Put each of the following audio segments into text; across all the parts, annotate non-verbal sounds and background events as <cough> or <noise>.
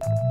Thank you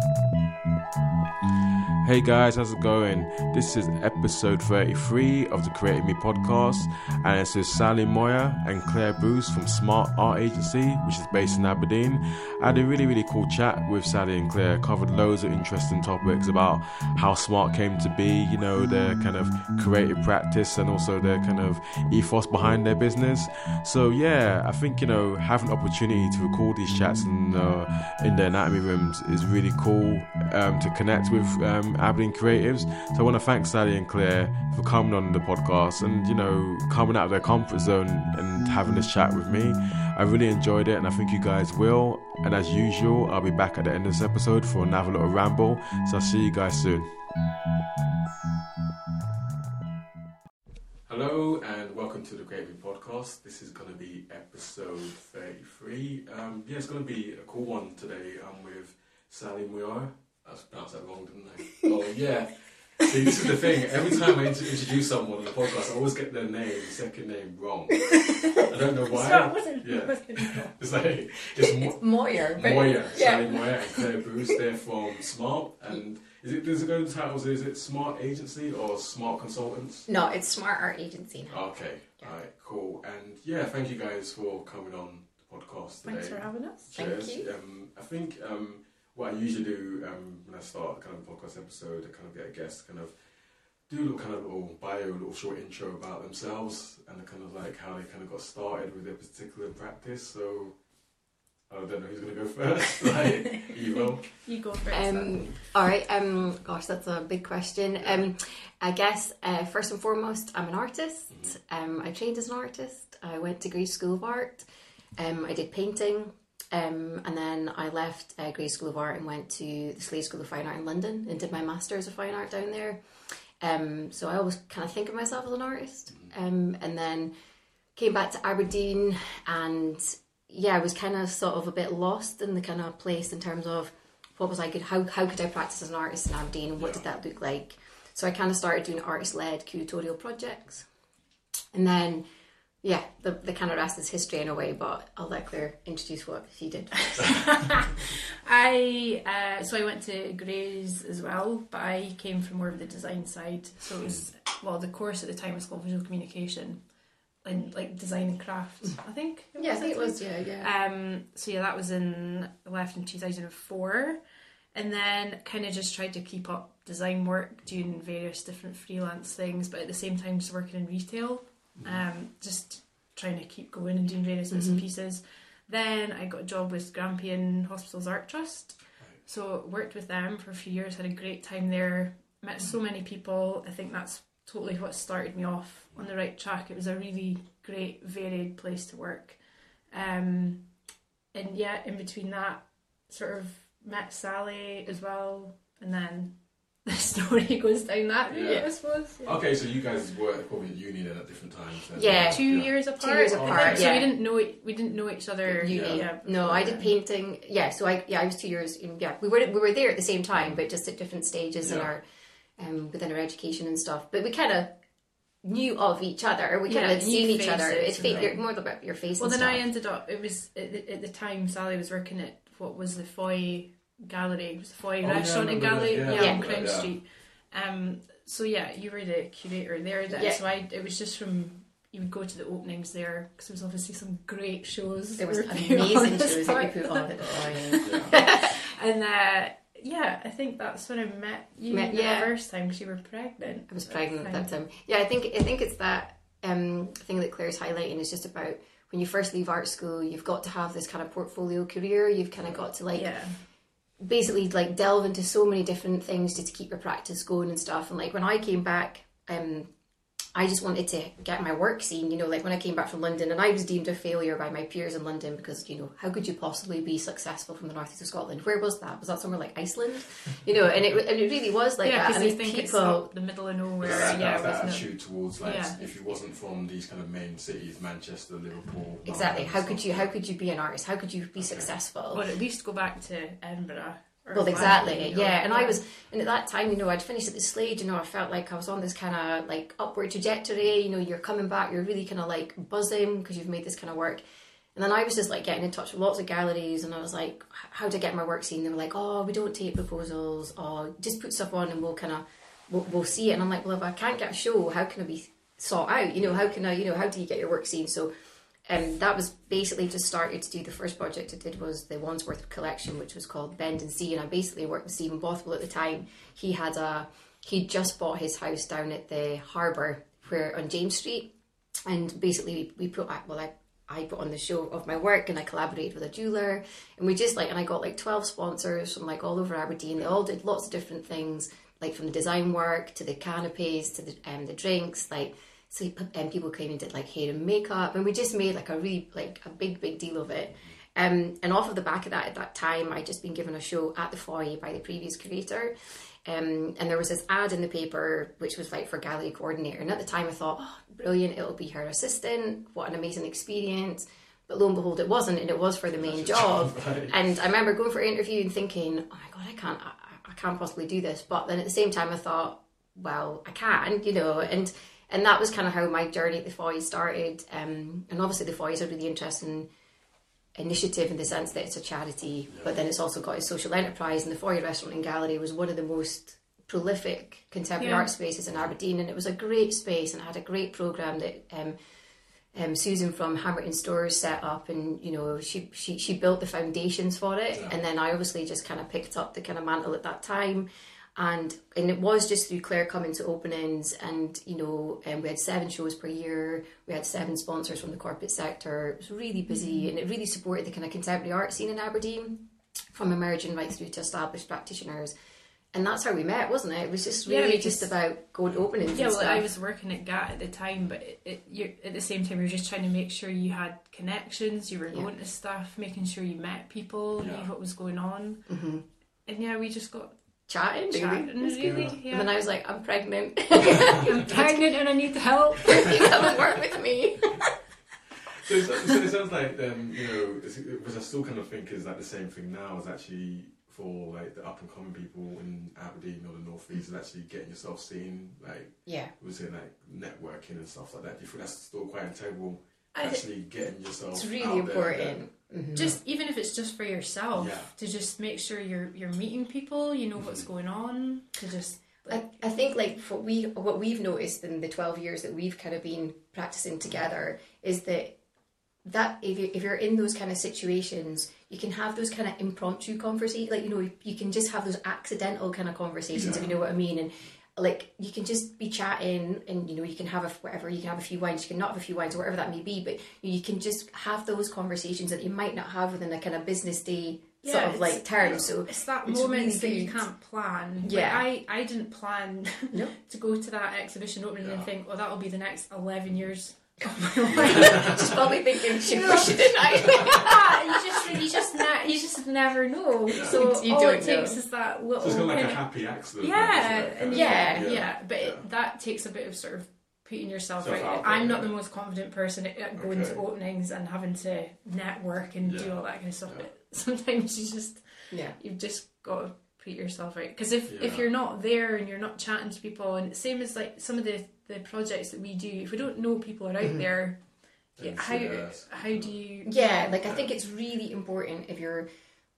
Hey guys, how's it going? This is episode 33 of the Creative Me podcast, and it's with Sally Moyer and Claire Bruce from Smart Art Agency, which is based in Aberdeen. I had a really, really cool chat with Sally and Claire, covered loads of interesting topics about how Smart came to be, you know, their kind of creative practice and also their kind of ethos behind their business. So, yeah, I think, you know, having an opportunity to record these chats in, uh, in the anatomy rooms is really cool um, to connect with. Um, Aberdeen creatives. So I want to thank Sally and Claire for coming on the podcast and, you know, coming out of their comfort zone and having this chat with me. I really enjoyed it and I think you guys will. And as usual, I'll be back at the end of this episode for another little ramble. So I'll see you guys soon. Hello and welcome to the Great podcast. This is going to be episode 33. Um, yeah, it's going to be a cool one today. I'm with Sally Muir. I pronounced that wrong, didn't I? <laughs> oh, yeah. See, this is the thing. Every time I introduce someone on the podcast, I always get their name, second name wrong. I don't know why. So it wasn't, yeah. it wasn't <laughs> It's like it's, it's Moyer. Moya, yeah. Sally Moya and Claire Bruce. They're from Smart, and is it does it go in titles? Is it Smart Agency or Smart Consultants? No, it's Smart Art Agency now. Okay, Yeah. all right, cool. And yeah, thank you guys for coming on the podcast today. Thanks for having us. Thank Cheers. you. Um, I think um, what I usually do um, when I start kind of a podcast episode, I kind of get a guest kind of do a little kind of little bio, a little short intro about themselves and kind of like how they kind of got started with their particular practice. So I don't know who's going to go first. <laughs> like, <laughs> you will. You go first. Um, all right. Um, gosh, that's a big question. Um, I guess uh, first and foremost, I'm an artist. Um, I trained as an artist. I went to Gray's School of Art. Um, I did painting. Um, and then I left uh, Gray's School of Art and went to the Slade School of Fine Art in London and did my Masters of Fine Art down there. Um, so I always kind of think of myself as an artist. Um, and then came back to Aberdeen and yeah, I was kind of sort of a bit lost in the kind of place in terms of what was I good how how could I practice as an artist in Aberdeen? and What did that look like? So I kind of started doing artist led curatorial projects, and then yeah, the the kind of rest is history in a way. But I'll let Claire introduce what she did. <laughs> I uh, so I went to Grays as well, but I came from more of the design side. So it was well, the course at the time was called visual communication and like design and craft. I think. yeah, I think it was yeah yeah. Um, so yeah, that was in I left in two thousand and four, and then kind of just tried to keep up design work, doing various different freelance things, but at the same time just working in retail, um, just trying to keep going and doing various bits and pieces. Then I got a job with Grampian Hospitals Art Trust, so worked with them for a few years. Had a great time there. Met so many people. I think that's totally what started me off on the right track. It was a really great, varied place to work. Um, and yeah, in between that, sort of met Sally as well, and then the <laughs> story goes down that route, Yeah. I suppose. Yeah. Okay, so you guys were probably at uni then at different times. Then. Yeah. Two years apart. Two years I think. apart, So we didn't know e- we didn't know each other. Uni. Yeah. No, I did painting. Yeah, so I yeah I was two years. In, yeah, we were we were there at the same time, but just at different stages in our um within our education and stuff. But we kind of knew of each other. We kind Yeah, of had seen each other. It's fa- that. more about your face. Well, and then I ended up. It was at the, at the time Sally was working at what was the Foyer Gallery. It was the Foyer Oh, yeah, Restaurant and remember Gallery. that, Yeah, yeah. on Crown Yeah. Street. Um. So yeah, you were the curator there. Then. Yeah. So I. It was just from. You would go to the openings there because there was obviously some great shows. There was <laughs> that were put on amazing as shows that we put on. it. Yeah. And uh, yeah, I think that's when I met you Met- the yeah. first time because you were pregnant. I was pregnant at that time. time. Yeah, I think I think it's that um, thing that Claire's highlighting is just about when you first leave art school, you've got to have this kind of portfolio career. You've kind of got to like Yeah. Basically like delve into so many different things just to keep your practice going and stuff. And like when I came back, um, I just wanted to get my work seen, you know, like when I came back from London and I was deemed a failure by my peers in London because, you know, how could you possibly be successful from the northeast of Scotland? Where was that? Was that somewhere like Iceland? You know, and it <laughs> and it really was like yeah, that. because And they think it's people- up the middle of nowhere. that, yeah, that, that with attitude towards like Yeah. if you wasn't from these kind of main cities, Manchester, Liverpool. Exactly. London, How could you how could you be an artist? How could you be successful? or at least go back to Edinburgh. Well, exactly. Yeah, and I was, and at that time, you know, I'd finished at the Slade. You know, I felt like I was on this kind of like upward trajectory. You know, you're coming back, you're really kind of like buzzing because you've made this kind of work. And then I was just like getting in touch with lots of galleries, and I was like, "How to get my work seen?" They were like, "Oh, we don't take proposals. Or just put stuff on, and we'll kind of we'll, we'll see it." And I'm like, "Well, if I can't get a show, how can I be sought out? You know, how can I? You know, how do you get your work seen?" So, um, that was basically just started to do. The first project I did was the Wandsworth collection, which was called Bend and See, and I basically worked with Stephen Bothwell at the time. He had a he just bought his house down at the harbour where on James Street, and basically we, we put well I I put on the show of my work and I collaborated with a jeweler and we just like and I got like 12 sponsors from like all over Aberdeen they all did lots of different things like from the design work to the canopies to the um, the drinks like so um, people came and did like hair and makeup and we just made like a really like a big big deal of it um, and off of the back of that at that time I'd just been given a show at the foyer by the previous curator um, and there was this ad in the paper which was like for gallery coordinator. And at the time I thought, oh, brilliant, it'll be her assistant. What an amazing experience. But lo and behold, it wasn't, and it was for the main <laughs> job. Right. And I remember going for an interview and thinking, oh my God, I can't, I, I can't possibly do this. But then at the same time, I thought, well, I can, you know, and and that was kind of how my journey at the Foyer started. Um, and obviously, the Foyer is a really interesting initiative in the sense that it's a charity, yeah. but then it's also got a social enterprise. And the Foyer Restaurant and Gallery was one of the most prolific contemporary yeah. art spaces in Aberdeen, and it was a great space and had a great program that. Um, um, Susan from Hammerton Stores set up, and you know she she she built the foundations for it, yeah. and then I obviously just kind of picked up the kind of mantle at that time, and and it was just through Claire coming to openings, and you know, um, we had seven shows per year. We had seven sponsors from the corporate sector. It was really busy, mm-hmm. and it really supported the kind of contemporary art scene in Aberdeen, from emerging right through to established practitioners. And that's how we met, wasn't it? It was just really yeah, just, just, about going to openings. Yeah, well, stuff. I was working at GAT at the time, but it, it, you're, at the same time, you're just trying to make sure you had connections, you were yeah. going to stuff, making sure you met people, yeah. knew what was going on. Mm-hmm. And yeah, we just got chatting, chatting really. Yeah. And then I was like, I'm pregnant. <laughs> <laughs> I'm pregnant and I need help. <laughs> you come and work with me. so, so, it sounds like um, you know, was I still kind of think is like the same thing now is actually for like the up and coming people in Aberdeen or the North East is actually getting yourself seen, like yeah, was it like networking and stuff like that? Do you think that's still quite integral? Actually, getting yourself. It's really important. Mm-hmm. Just even if it's just for yourself yeah. to just make sure you're you're meeting people, you know what's mm-hmm. going on. To just like, I, I think like what we what we've noticed in the twelve years that we've kind of been practicing together is that that if you if you're in those kind of situations, you can have those kind of impromptu conversations. Like you know, you can just have those accidental kind of conversations yeah. if you know what I mean. And like you can just be chatting and you know you can have a whatever you can have a few wines you can not have a few wines or whatever that may be but you can just have those conversations that you might not have within a kind of business day yeah, sort of like term so it's that it's moment really that you can't plan yeah like I I didn't plan no. <laughs> to go to that exhibition opening yeah. and think oh, well that'll be the next 11 years She's probably thinking she pushed it, didn't <laughs> ah, you just, you just, ne- you just never know. So you all it takes know. is that little. So it's kind of like a happy accident. Yeah, and yeah, yeah, yeah, But yeah. It, that takes a bit of sort of putting yourself out. out I'm not the most confident person at going okay. to openings and having to network and do all that kind of stuff. But sometimes you just, yeah, you've just got to put yourself out because if if you're not there and you're not chatting to people, and same as like some of the the projects that we do, if we don't know people are out mm-hmm. there, yeah, how how do you? Yeah, like I think it's really important if you're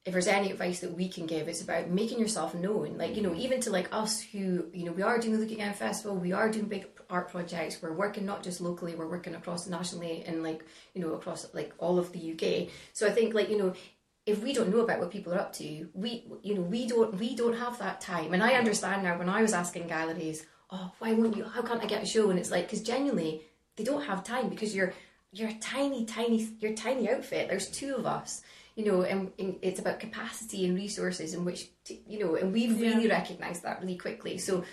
if there's any advice that we can give, it's about making yourself known. Like you know, mm-hmm. even to like us who you know we are doing the Look Again Festival, we are doing big art projects. We're working not just locally, we're working across nationally and like you know across like all of the UK. So I think like you know if we don't know about what people are up to, we you know we don't we don't have that time. And I understand now when I was asking galleries, oh, why won't you? How can't I get a show? And it's like, because genuinely, they don't have time because you're you're a tiny, tiny, you're tiny outfit. There's two of us, you know, and, and it's about capacity and resources in which, to, you know, and we've really yeah. recognised that really quickly. So,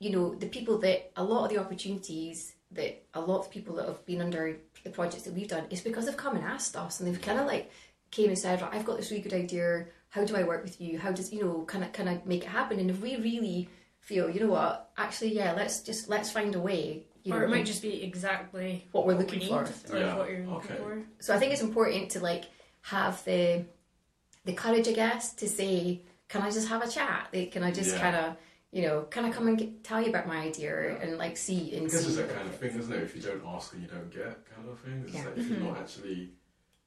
you know, the people that a lot of the opportunities that a lot of people that have been under the projects that we've done is because they've come and asked us and they've kind of like came and said, right, I've got this really good idea. How do I work with you? How does you know, kind of, kind of make it happen? And if we really feel, you know what, actually, yeah, let's just let's find a way. You or know, it might just be exactly what we're looking for, or yeah. what you're looking okay. for. So I think it's important to like have the the courage, I guess, to say, "Can I just have a chat? Like, can I just yeah. kind of." You know, can I come and get, tell you about my idea yeah. and like see and I guess see. it's that kind of thing, isn't it? If you don't ask and you don't get, kind of thing. It's like if you're not mm-hmm. actually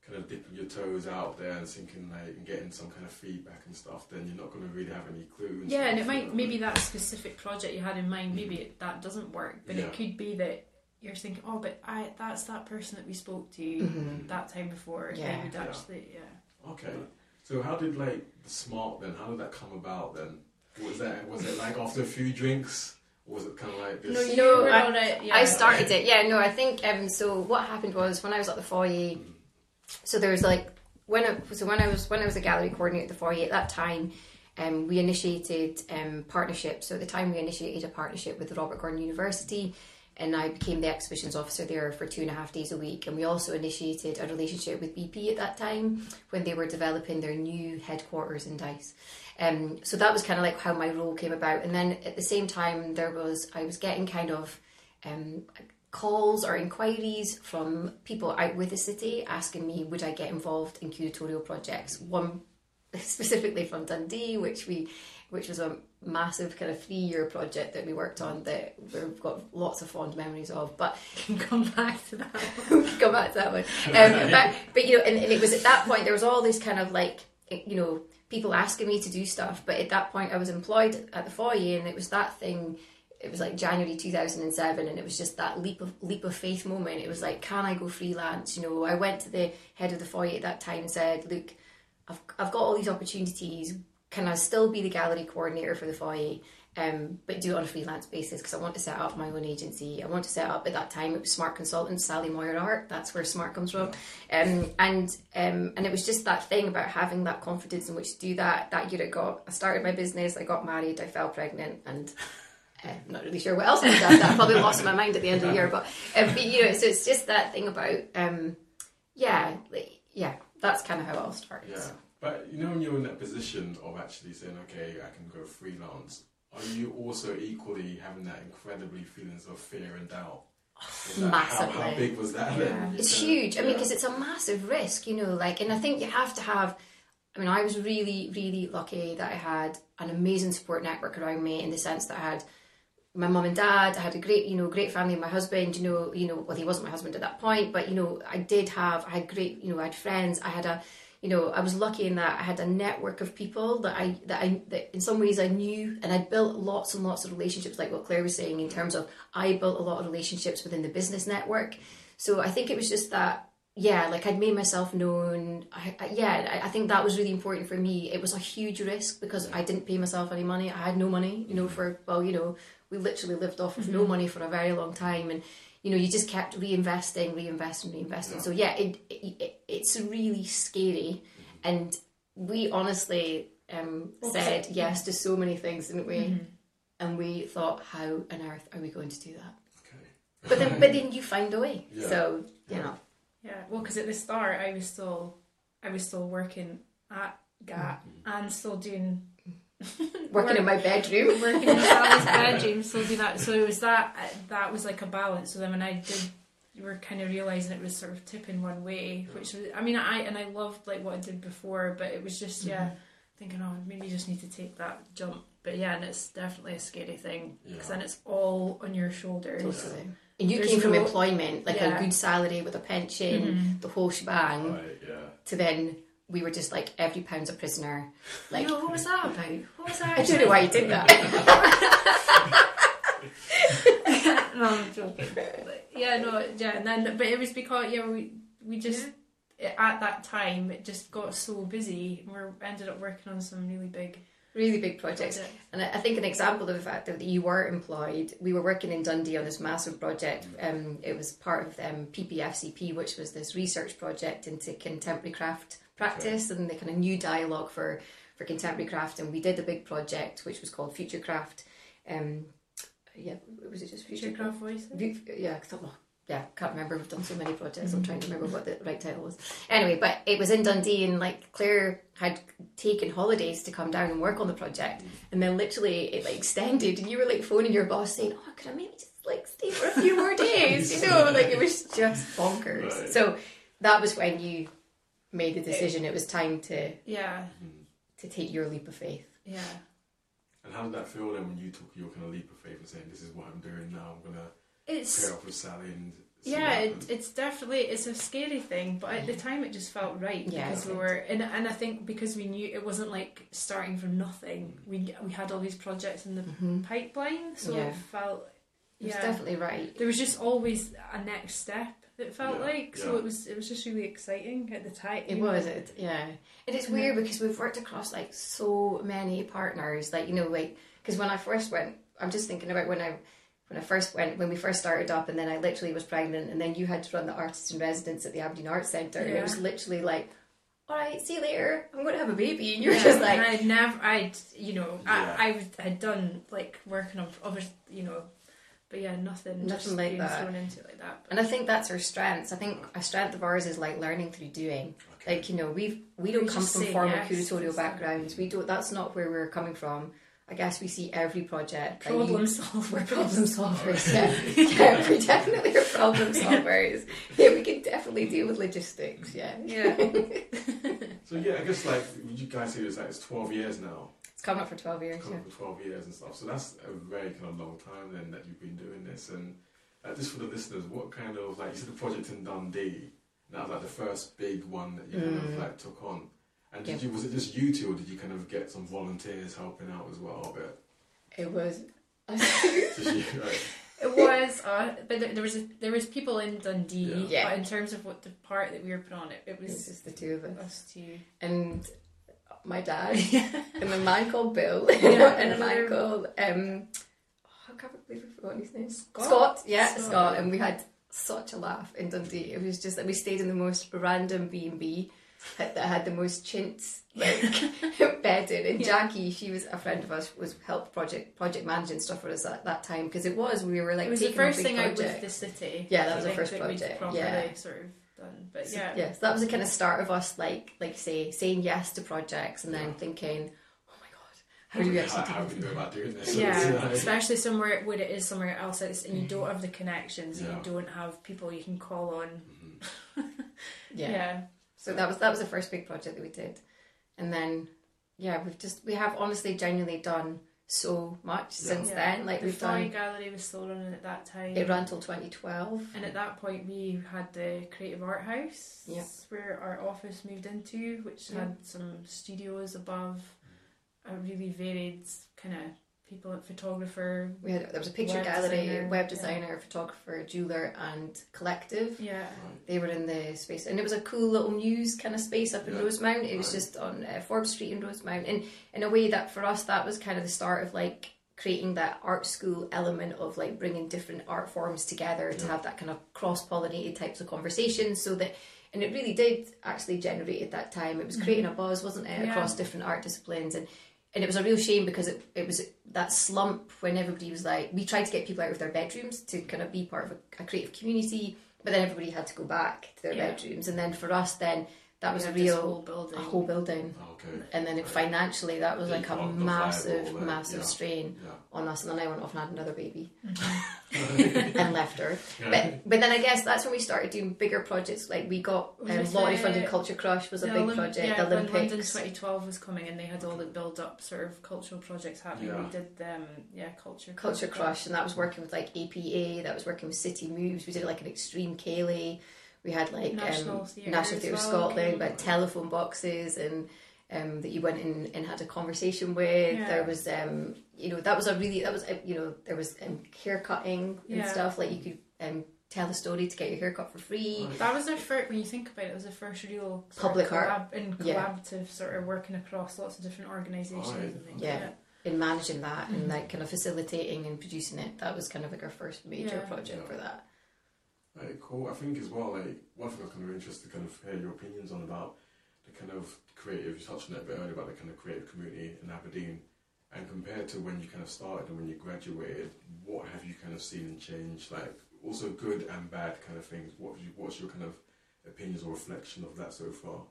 kind of dipping your toes out there and thinking like and getting some kind of feedback and stuff, then you're not going to really have any clue. And Yeah, and it might you know. maybe that specific project you had in mind, maybe it, that doesn't work, but Yeah. it could be that you're thinking, oh, but I that's that person that we spoke to Mhm. that time before. They Yeah. would actually, yeah. Okay. So how did like the smart then? How did that come about then? Was that was it like after a few drinks? Was it kind of like this? No, you No, I- it. Yeah. I started it. Yeah, no, I think um, so. What happened was when I was at the foyer. So there was like when I, so when I was when I was a gallery coordinator at the foyer at that time. Um, we initiated um, partnerships. So at the time, we initiated a partnership with the Robert Gordon University, and I became the exhibitions officer there for two and a half days a week. And we also initiated a relationship with BP at that time when they were developing their new headquarters in Dyce. Um, so that was kind of like how my role came about. And then at the same time, there was I was getting kind of um, calls or inquiries from people out with the city asking me would I get involved in curatorial projects. One <laughs> specifically from Dundee, which we which was a massive kind of three year project that we worked on that we've got lots of fond memories of. But <laughs> can come back to that. <laughs> come back to that one. Um, but, but you know, and, and it was at that point there was all this kind of like you know people asking me to do stuff. But at that point, I was employed at the foyer, and it was that thing. It was like January two thousand and seven, and it was just that leap of leap of faith moment. It was like, can I go freelance? You know, I went to the head of the foyer at that time and said, look, I've I've got all these opportunities. Can I still be the gallery coordinator for the foyer? um, but do it on a freelance basis because I want to set up my own agency. I want to set up at that time it was Smart Consultants, Sally Moyer Art. That's where Smart comes from, um, and um, and it was just that thing about having that confidence in which to do that. That year, I got I started my business. I got married. I fell pregnant, and uh, I'm not really sure what else I did. That I probably lost my mind at the end of the year, but, um, but you know, so it's just that thing about um, yeah, like, yeah. That's kind of how it all started. Yeah. But you know, when you're in that position of actually saying, okay, I can go freelance, are you also equally having that incredibly feelings of fear and doubt? That- How, how big was that? Yeah. then? <laughs> It's Yeah. huge. I mean, because it's a massive risk, you know. Like, and I think you have to have. I mean, I was really, really lucky that I had an amazing support network around me in the sense that I had my mum and dad. I had a great, you know, great family. My husband, you know, you know, well, he wasn't my husband at that point, but you know, I did have. I had great, you know, I had friends. I had a, you know, I was lucky in that I had a network of people that I that I that in some ways I knew, and I built lots and lots of relationships, like what Claire was saying in terms of I built a lot of relationships within the business network. So I think it was just that yeah, like I'd made myself known. I, I, yeah, I, I think that was really important for me. It was a huge risk because I didn't pay myself any money. I had no money, you know, for, well, you know, we literally lived off of no money for a very long time. And, you know, you just kept reinvesting, reinvesting, reinvesting. Yeah. So, yeah, it, it, it, it's really scary. And we honestly um, Opposite. said yes to so many things, didn't we? Mhm. And we thought, how on earth are we going to do that? Okay. But then, <laughs> but then you find a way. Yeah. So, you Yeah. know. Yeah, well, because at the start I was still, I was still working at GAT mm-hmm. and still doing <laughs> Working in my bedroom. <laughs> working in Sally's <laughs> bedroom, still do that. So it was that that was like a balance. So then when I did, you were kind of realizing it was sort of tipping one way, which was, I mean, I and I loved like what I did before, but it was just yeah, mm-hmm. thinking oh maybe you just need to take that jump. But yeah, and it's definitely a scary thing because Yeah. then it's all on your shoulders. Totally. And you There's came from no- employment, like Yeah. a good salary with a pension, Mhm. the whole shebang, Right, yeah. to then we were just like every pound's a prisoner. Like no, what was that about? What was that? I don't know why you did that. <laughs> no, I'm joking. But, yeah, no, yeah, and then but it was because yeah we we just at that time it just got so busy. and We ended up working on some really big really big projects. projects. And I I think an example of the fact that you were employed, we were working in Dundee on this massive project. Um, it was part of um, PPFCP, which was this research project into contemporary craft practice and the kind of new dialogue for, for contemporary craft. And we did a big project which was called Future Craft. Um, yeah, was it just Future Future Craft Voice. View- Yeah, I thought, well, yeah, can't remember. We've done so many projects. I'm trying to remember what the <laughs> right title was. Anyway, but it was in Dundee, and like Claire had taken holidays to come down and work on the project, and then literally it like extended, and you were like phoning your boss saying, "Oh, could I maybe just like stay for a few more <laughs> days?" You know, like it was just bonkers. Right. So that was when you made the decision. It was time to Yeah, to take your leap of faith. yeah. And how did that feel then when you took your kind of leap of faith and saying, "This is what I'm doing now. I'm gonna It's pair up with Sally and see yeah, that it, it's definitely it's a scary thing, but at the time it just felt right Yeah, because we were and and I think because we knew it wasn't like starting from nothing. We we had all these projects in the Mhm. pipeline, so Yeah. it felt It was yeah. definitely right. There was just always a next step. It felt Yeah, like so yeah. it was it was just really exciting at the time. It was it, yeah. It's Mhm. weird because we've worked across like so many partners. Like you know, like because when I first went, I'm just thinking about when I when I first went when we first started up, and then I literally was pregnant, and then you had to run the artist in residence at the Aberdeen Arts Centre, and it was literally like, all right, see you later. I'm going to have a baby, and you were Yeah, just like, I'd never, I'd, you know, Yeah. I, I had done like working on other, you know, but yeah, nothing, Nothing just like that. thrown into it like that. and I think that's our strengths. I think a strength of ours is like learning through doing. Okay. Like you know, we've we don't We come from formal yes curatorial backgrounds. We don't. That's not where we're coming from. I guess we see every project. that you- Problem solvers. We're problem solvers, <laughs> yeah. yeah, we definitely are problem solvers. Yeah, we can definitely deal with logistics, yeah. Yeah. <laughs> So yeah, I guess like you guys say it's like it's twelve years now, It's coming up for 12 years, come yeah. up for twelve years and stuff. So that's a very kind of long time then that you've been doing this. And uh, just for the listeners, what kind of like you said the project in Dundee? That was like the first big one that you kind of Mm. like took on. And did Yeah. you was it just you two, or did you kind of get some volunteers helping out as well? But It was. <laughs> you, right? It was, uh, but there, there was a, there was people in Dundee. Yeah. Yeah. But in terms of what the part that we were put on, it, it It was was just the two of us. us two. And my dad, <laughs> and a man called Bill, <laughs> Yeah. and a man called. Um, oh, I can't believe I've forgotten his name. Scott. yeah, Scott. Scott. And we had such a laugh in Dundee. It was just that we stayed in the most random B and B that had the most chintz like <laughs> bedding. And Yeah. Jackie, she was a friend of us, was helped project project managing stuff for us at that time because it was we were like it was the first big thing out with the city. Yeah, that was the first that we'd project, yeah. sort of done, but So, yeah. So that was the kind of start of us like like say saying yes to projects and then Yeah. thinking, oh my god, how do we actually how, how do do about doing this? Yeah, especially somewhere where it is somewhere else it's- and you don't have the connections, and Yeah. you don't have people you can call on. Mhm. <laughs> Yeah. yeah. So that was that was the first big project that we did, and then yeah, we've just we have honestly genuinely done so much since Yeah. then. Like the we've Flory done Gallery was still running at that time. it ran till 2012. And at that point, we had the Creative Art House, Yeah. where our office moved into, which Yeah. had some studios above, a really varied kind of people, photographer. We had there was a picture Web gallery, designer, web yeah. designer, photographer, jeweler, and collective. Yeah, Right. They were in the space, and it was a cool little muse kind of space up in Yeah. Rosemount. It was just on uh, Forbes Street in Rosemount, and in a way that for us that was kind of the start of like creating that art school element of like bringing different art forms together to have that kind of cross pollinated types of conversations, so that. And it really did actually generate at that time. It was creating a buzz, wasn't it, Mm-hmm. Yeah. across different art disciplines, and and it was a real shame because it, it was that slump when everybody was like, we tried to get people out of their bedrooms to kind of be part of a, a creative community, but then everybody had to go back to their Yeah. bedrooms. And then for us, then that was a real whole building. a whole building. Okay. And then it, financially, that was Yeah, like a not- not viable, massive, like, massive yeah. strain Yeah. on us. And then I went off and had another baby Mm-hmm. and left her. <laughs> But, but then I guess that's when we started doing bigger projects. Like we got Was um, it Lottie the- funded Culture Crush was a big Olymp- project. Yeah, the when London Olympics. 2012 was coming and they had all the build up sort of cultural projects happening. Yeah. We did um, yeah, culture Culture Crush, and that was working with like APA, that was working with City Moves. We did like an Extreme Ceilidh. We had like National um, Theatre National Theatre well. Scotland, but telephone boxes and um, that you went in and had a conversation with. Yeah. There was, um, you know, that was a really that was uh, you know there was um, hair cutting and Yeah. stuff like you could um, tell a story to get your hair cut for free. That was our first, when you think about it, it was the first real Public art. collab, and Yeah. collaborative sort of working across lots of different organisations Right. and things. Yeah. in managing that and Mhm. like kind of facilitating and producing it. That was kind of like our first major Yeah. project for that. Right, cool. I think as well, like one thing I'm kind of interested to kind of hear your opinions on about the kind of creative. You touched on it a bit earlier about the kind of creative community in Aberdeen, and compared to when you kind of started and when you graduated, what have you kind of seen and changed? Like also good and bad kind of things. What you, what's your kind of opinions or reflection of that so far?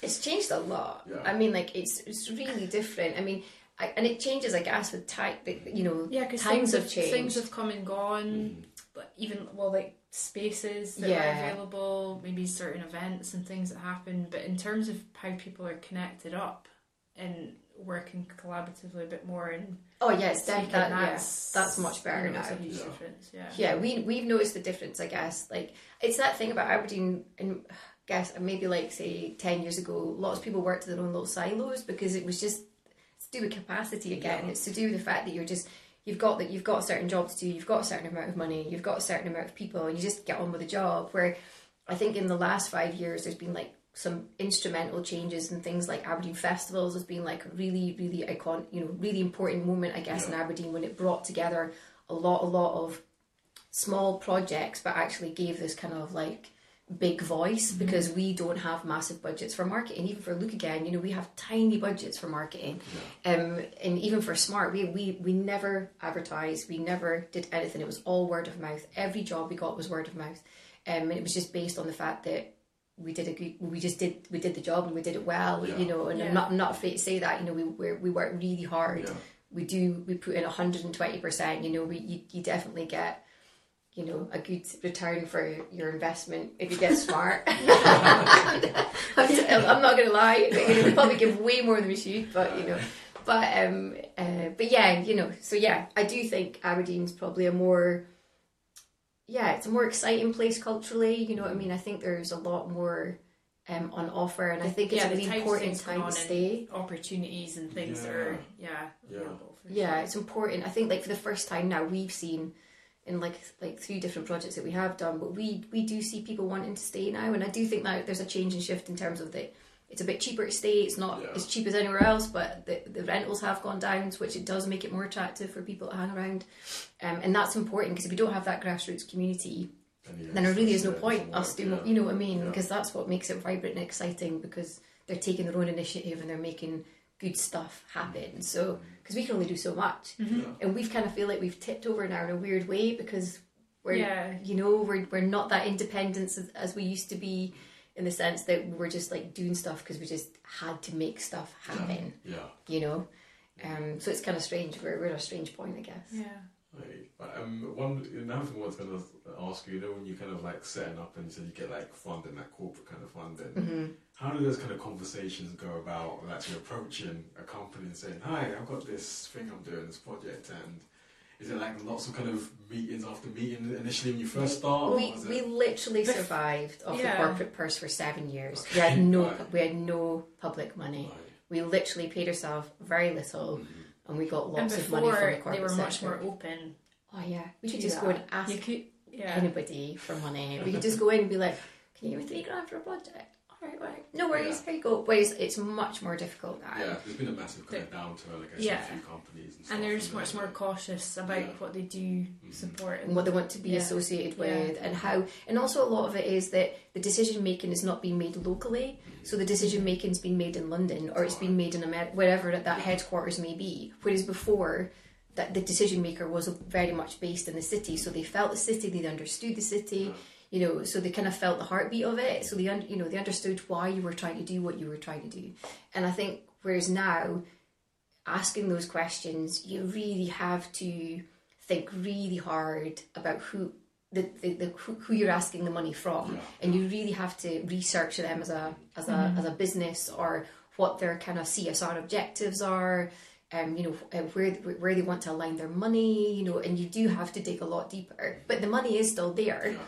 It's changed a lot. Yeah. I mean, like it's it's really different. I mean, I, and it changes, I guess, with time. You know, Yeah, because Times things have have changed. Things have come and gone. Mm. Even well, like spaces that Yeah. are available, maybe certain events and things that happen. But in terms of how people are connected up and working collaboratively a bit more and Oh speaking, def- that, yeah, that's that's much better now. Yeah. Yeah. Yeah, we we've noticed the difference. I guess like it's that thing about Aberdeen, and I guess maybe like say ten years ago, lots of people worked in their own little silos because it was just it's to do with capacity again. Yeah. It's to do with the fact that you're just you've got that you've got a certain job to do, you've got a certain amount of money, you've got a certain amount of people, and you just get on with the job. Where I think in the last five years, there's been like some instrumental changes and things like Aberdeen festivals has been like a really, really icon, you know, really important moment, I guess, in Aberdeen when it brought together a lot, a lot of small projects, but actually gave this kind of like big voice because we don't have massive budgets for marketing. Even for Look Again, you know, we have tiny budgets for marketing. Um, and even for Smart, we, we, we never advertised, we never did anything. It was all word of mouth. Every job we got was word of mouth. Um, and it was just based on the fact that we did a good, we just did we did the job and we did it well, Yeah. you know. And Yeah. I'm not I'm not afraid to say that, you know. We we we work really hard. Yeah. We do we put in 120 percent. You know, we you, you definitely get you know a good return for your investment if you get smart. <laughs> I'm, I'm not gonna lie, but, you know, we probably give way more than we should, but you know. But um, uh, but yeah, you know. So yeah, I do think Aberdeen's probably a more yeah, it's a more exciting place culturally. You know what I mean? I think there's a lot more um, on offer, and I think it's Yeah, a really important time to on and stay. Opportunities and things Yeah. are yeah, Yeah. available for Yeah, it's important. I think like for the first time now we've seen in like like three different projects that we have done, but we we do see people wanting to stay now, and I do think that there's a change and shift in terms of the. It's a bit cheaper to stay. It's not Yeah. as cheap as anywhere else, but the, the rentals have gone down, which it does make it more attractive for people to hang around, um, and that's important because if we don't have that grassroots community, yeah, then there really is no point us doing, yeah. you know what I mean? Because that's what makes it vibrant and exciting because they're taking their own initiative and they're making good stuff happen. So, because we can only do so much, Yeah. and we've kind of feel like we've tipped over now in a weird way because we're, Yeah. you know, we're we're not that independent as, as we used to be, in the sense that we're just like doing stuff because we just had to make stuff happen, Yeah. you know. Um, so it's kind of strange. We're, we're at a strange point, I guess. Yeah. Right. Um, one another thing I was going to ask you, you know, when you kind of like setting up and you said you get like funding, like corporate kind of funding, hmm how do those kind of conversations go about when actually approaching a company and saying, "Hi, I've got this thing I'm doing, this project," and is it like lots of kind of meetings after meeting initially when you first start? We, we literally survived off Yeah. the corporate purse for seven years. We had no Right. we had no public money. Right. We literally paid ourselves very little, Mhm. And we got lots of money from the corporate they were much sector. more open. Oh yeah, we could just go and ask could yeah. anybody for money. We could just go in and be like, "Can you give me three grand for a project?" All right, all right, no worries. Yeah. Here you go. Whereas it's much more difficult now. Yeah, there's been a massive kind of downturn, I guess, Yeah. in a few companies and stuff. and they're just and much more cautious about Yeah. what they do Mhm. support and what they want to be Yeah. associated Yeah. with and how and also a lot of it is that the decision making is not being made locally so the decision making's been made in london or it's been made in America wherever that headquarters may be whereas before that the decision maker was very much based in the city so they felt the city they understood the city you know so they kind of felt the heartbeat of it. So they un- you know they understood why you were trying to do what you were trying to do. And i think whereas now asking those questions you really have to think really hard about who the, the, the who, who you're asking the money from. Yeah. and you really have to research them as a as a as a business or what their kind of CSR objectives are um you know uh, where where they want to align their money you know and you do have to dig a lot deeper. But the money is still there. Yeah.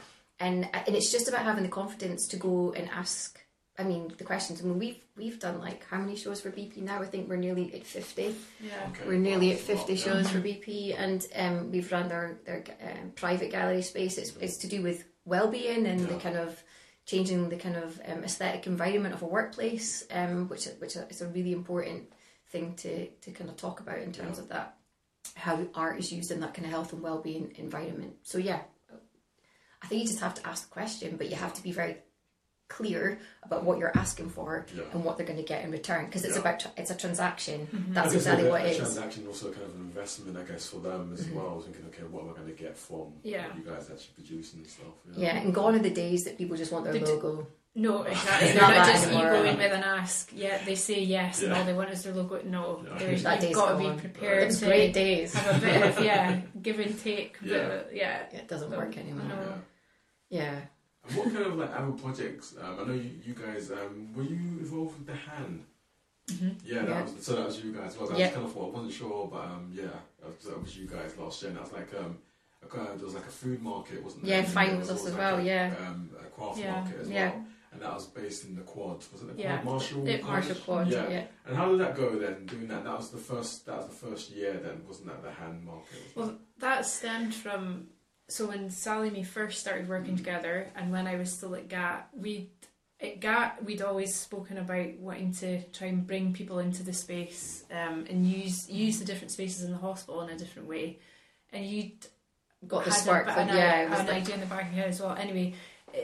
And and it's just about having the confidence to go and ask I mean the questions I mean we've we've done like how many shows for BP now I think we're nearly at 50 yeah Okay. we're nearly Wow, at that's a lot, 50 yeah. shows for BP, and um, we've run their their um, private gallery space. It's, it's to do with well-being and the kind of changing the kind of um, aesthetic environment of a workplace, um, which which is a really important thing to to kind of talk about in terms Yeah. of that how art is used in that kind of health and well-being environment. So yeah, I think you just have to ask the question, but you have to be very clear about what you're asking for Yeah. and what they're going to get in return because it's Yeah. about tra- it's a transaction. Mhm. That's exactly a, what a it is. transaction also kind of an investment, I guess, for them as Mhm. well. I was thinking, okay, what am I going to get from Yeah. you guys actually producing and stuff? Yeah, and gone are the days that people just want their They d- logo. No, <laughs> exactly. It's They're not not, that just anymore. you go in with an ask. Yeah, they say yes, and all they want is their logo. No, Yeah. there's That you've got to be prepared It's to great days. have a bit of yeah, <laughs> give and take. Yeah. But, yeah. It doesn't No, work anymore. no. Yeah. And what kind of like other projects? Um, I know you, you guys. Um, were you involved with the hand? Yeah, that Yeah. was so that was you guys. Well, I Yeah. was kind of thought I wasn't sure, but um, yeah, that was, that was you guys last year. And that was like um, a, there was like a food market, wasn't there? Yeah, there was us as like well, a, yeah. um, a craft Yeah. market as Yeah. well, and that was based in the Quad. Was it the Yeah. Quad Marischal? College? Marischal Quad, Yeah. yeah. And how did that go then? Doing that, that was the first. That was the first year then, wasn't that the hand market? Well, that stemmed from so when Sally and me first started working together, and when I was still at GAT, we at GAT we'd always spoken about wanting to try and bring people into the space um, and use use the different spaces in the hospital in a different way. And you'd Got the spark, a, an, yeah, an like, idea in the back of your head as well. Anyway,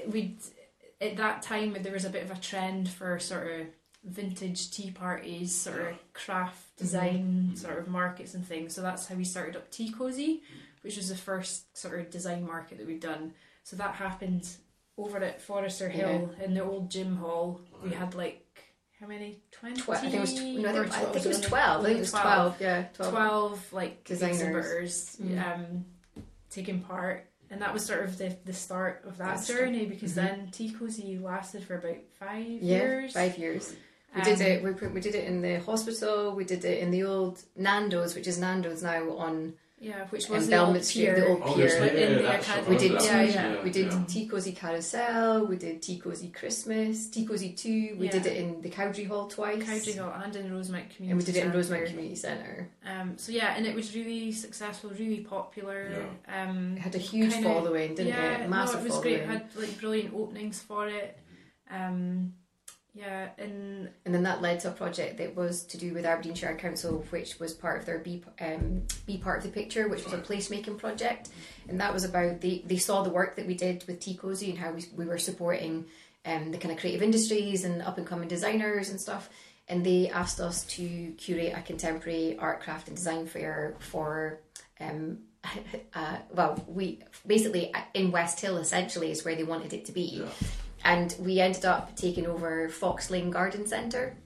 we'd at that time there was a bit of a trend for sort of vintage tea parties, sort of craft design Mhm. sort of markets and things. So that's how we started up Tea Cozy, which was the first sort of design market that we've done. So that happened over at Foresterhill in the old gym hall. We had like how many? Twenty. tw- I think it was, tw- no, I or think, I think it was only- 12. I think it was 12. Yeah, 12. 12 like Designers. exhibitors Mm. um, taking part and that was sort of the, the start of that That's journey because Mhm. then Tea Cozy lasted for about five Yeah, years five years. We Um, did it. We, put- we did it in the hospital. We did it in the old Nando's, which is Nando's now on yeah which was the old Belmont Street, the pier old Oh, pier. yeah, in yeah, the that's. We did right. Yeah, yeah. We did yeah. Tea Cozy Carousel. We did Tea Cozy Christmas. Tea Cozy Two. We Yeah. did it in the Cowdray Hall twice. Cowdray Hill and in Rosemount Community and we did it in Centre. Rosemount Community Centre. um, so yeah and it was really successful really popular um, It had a huge Kinda- following, didn't yeah, it? Massive no, it was following. great. It had like brilliant openings for it. Um, yeah, and And then that led to a project that was to do with Aberdeenshire Council, which was part of their Be, um, Be Part of the Picture, which was a placemaking project. And that was about, they, they saw the work that we did with Tea Cozy and how we, we were supporting um, the kind of creative industries and up and coming designers and stuff. And they asked us to curate a contemporary art, craft, and design fair for. Um, <laughs> uh, well, we basically uh, in West Hill essentially is where they wanted it to be Yeah. And we ended up taking over Fox Lane Garden Centre,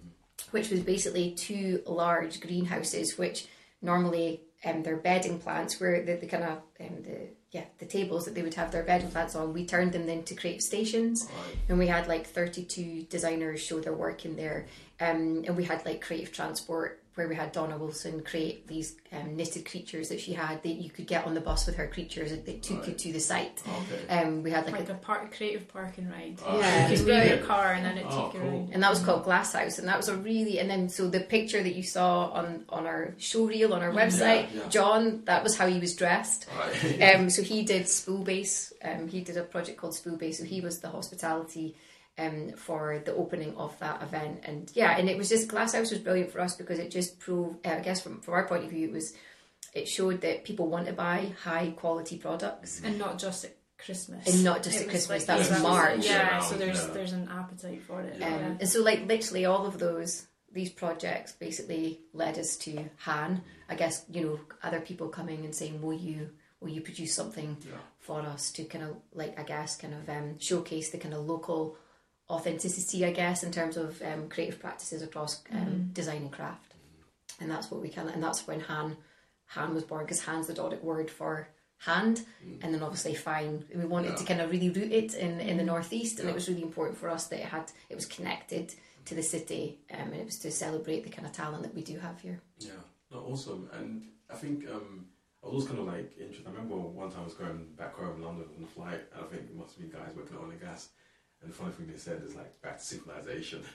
which was basically two large greenhouses, which normally um, they're bedding plants, were the, the kind of um, the yeah the tables that they would have their bedding plants on, we turned them into creative stations, Right. and we had like thirty two designers show their work in there, um, and we had like creative transport. Where we had Donna Wilson create these um, knitted creatures that she had that you could get on the bus with her creatures that they took you to the site. Okay. Um, we had like, like a a park, creative parking ride. Oh, Yeah, you it's could leave your car and then it Oh, take you cool. around. and that was called Glass House, and that was a really and then so the picture that you saw on on our show reel on our website, Yeah, yeah. John, that was how he was dressed. Right. Um, so he did Spool Base. Um, he did a project called Spool Base. So he was the hospitality um, for the opening of that event, and yeah, and it was just Glass House was brilliant for us because it just proved, uh, I guess, from from our point of view, it was it showed that people want to buy high quality products. and not just at Christmas. And not just It at Christmas, like- that was yeah, March. Yeah, Yeah, so there's yeah. there's an appetite for it. Um, Yeah. And so, like, literally, all of those these projects basically led us to Han. I guess you know other people coming and saying, "Will you, will you produce something Yeah. for us to kind of like I guess kind of um, showcase the kind of local authenticity, I guess, in terms of um, creative practices across um, Mhm. design and craft." And that's what we can, and that's when Han Han was born because Han's the Doric word for hand, and then obviously fine. We wanted to kind of really root it in in the northeast, and Yeah. it was really important for us that it had it was connected to the city, um, and it was to celebrate the kind of talent that we do have here. Yeah, no, awesome. And I think um, I was kind of like interested. I remember one time I was going back home in London on the flight, and I think it must have been guys working on oil and gas. And the funny thing they said is like back to civilization. <laughs>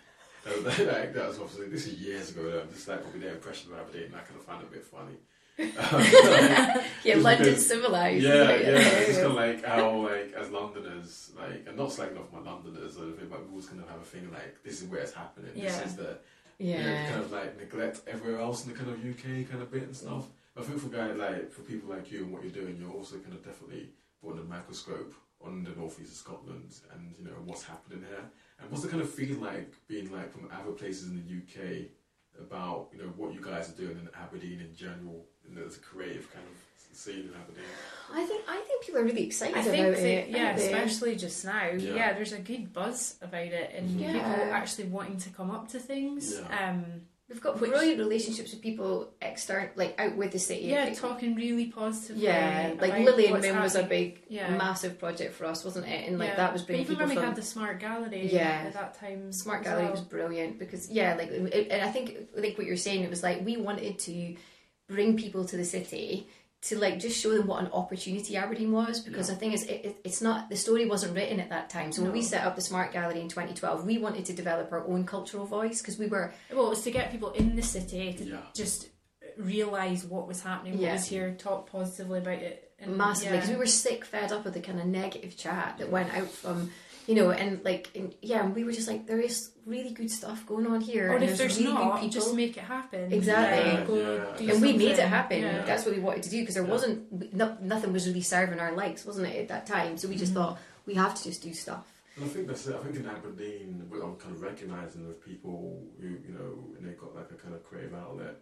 And like, that was obviously this is years ago. This is like probably their impression of Aberdeen. And I kind of find it a bit funny. <laughs> <laughs> Yeah, Just London civilized. Yeah, Like, yeah. It's just kind of like how, like, as Londoners, like, and not slagging off my Londoners or anything, but we always kind of have a thing like, this is where it's happening. Yeah. This is the, you know, yeah. kind of like neglect everywhere else in the kind of UK kind of bit and stuff. I think for guys like for people like you and what you're doing, you're also kind of definitely putting a microscope on the northeast of Scotland and you know what's happening here. And what's the kind of feeling like being like from other places in the UK about you know what you guys are doing in Aberdeen in general, and as a creative kind of scene in Aberdeen. I think I think people are really excited I about think that, it. yeah, aren't they? especially just now. Yeah. Yeah. there's a good buzz about it, and Mhm. people actually wanting to come up to things. Yeah. Um, We've got Which- brilliant relationships with people external, like out with the city. Yeah, Like, talking really positively. yeah, like Lily and Mim was a big, Yeah. massive project for us, wasn't it? And like Yeah. that was bringing even people when we from had the smart gallery Yeah. at that time. Smart Gallery well. was brilliant because yeah, like it, and I think like what you're saying, it was like we wanted to bring people to the city to like just show them what an opportunity Aberdeen was because I think it's it, it- it's not the story wasn't written at that time. So when we set up the Smart Gallery in 2012, we wanted to develop our own cultural voice because we were Well, it was to get people in the city to Yeah. just realise what was happening, what Yeah. was here, talk positively about it. And, massively yeah. because we were sick fed up of the kind of negative chat that went out from you know and like and, yeah and we were just like there is really good stuff going on here Or and if there's really not, good people just make it happen. Exactly. Yeah, go Yeah. do and we made it happen Yeah. that's what we wanted to do because there Yeah. wasn't no, nothing was really serving our likes wasn't it at that time so we just Mm-hmm. thought we have to just do stuff And I think that's it. I think in Aberdeen, what I'm kind of recognising with people who, you know, and they've got like a kind of creative outlet,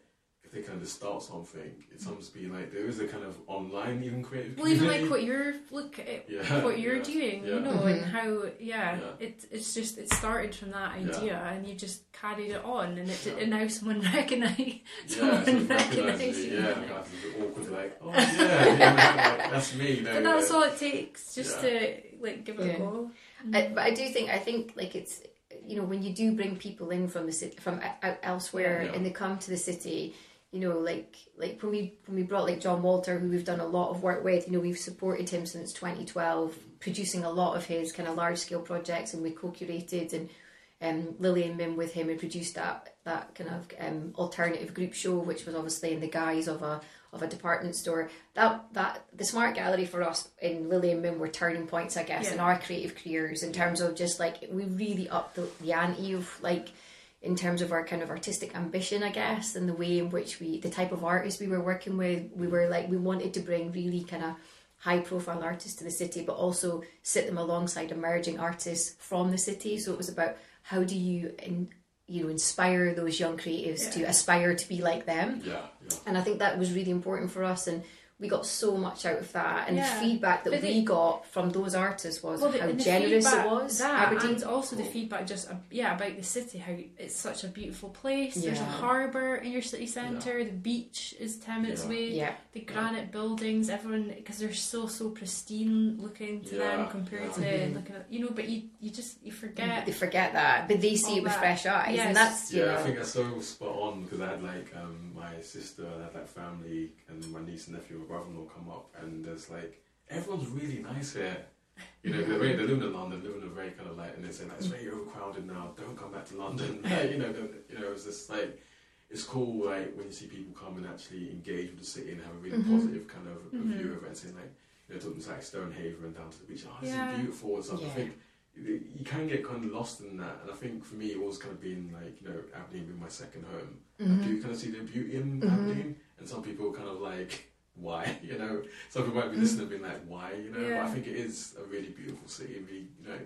if they kind of start something, it seems to be like there is a kind of online even creative Well, even like what you're look at Yeah, what you're yeah, doing, yeah. you know, and how yeah, Yeah. it it's just it started from that Yeah. idea, and you just carried it on, and it Yeah. and now someone <laughs> recognise yeah, someone sort of recognises recognises you. yeah, kind of a bit awkward, like, oh yeah, <laughs> like, that's me. No, But that's uh, all it takes, just Yeah. to like give it Yeah. a go. I, but I do think I think like it's you know when you do bring people in from the city from out elsewhere Yeah. and they come to the city you know like like when we when we brought like John Walter who we've done a lot of work with you know we've supported him since 2012 producing a lot of his kind of large scale projects and we co-curated and um, Lily and Mim with him and produced that that kind of um, alternative group show which was obviously in the guise of a of a department store. That that the smart gallery for us in Lily and Mim were turning points I guess in our creative careers in terms of just like we really upped the, the ante of like in terms of our kind of artistic ambition I guess and the way in which we the type of artists we were working with we were like we wanted to bring really kind of high profile artists to the city but also sit them alongside emerging artists from the city. So it was about how do you in, you know inspire those young creatives to aspire to be like them. Yeah, yeah. and I think that was really important for us and we got so much out of that and Yeah. the feedback that But we the- got from those artists was Well, the, how and the generous it was That Aberdeen and also the feedback just uh, yeah about the city, how it's such a beautiful place. There's a harbour in your city centre. The beach is ten minutes Yeah. away. yeah The granite buildings, everyone because they're so so pristine looking to Yeah, them compared yeah. to Mhm. looking at you know. But you you just you forget. they forget that but they see it with that. fresh eyes Yes. and that's you Yeah, I know think that's so spot on because I had like um, my sister, and had like family, and my niece and nephew, my brother-in-law come up, and there's like everyone's really nice here. You know, they're, very, they're living in London, living in a very kind of like, and they say like it's very overcrowded now. Don't come back to London. <laughs> Like, you know, you know, it's just like it's cool like when you see people come and actually engage with the city and have a really Mhm. positive kind of Mhm. view of it, and saying like, you know, talking to like Stonehaven and down to the beach. Oh, this Yeah. is beautiful and stuff. I think you can get kind of lost in that, and I think for me, it was kind of being like, you know, Aberdeen being my second home. I Mhm. do kind of see the beauty in Mhm. Aberdeen, and some people kind of like, <laughs> why? <laughs> You know, some people might be listening and being like, why? You know, but I think it is a really beautiful city, really, you know,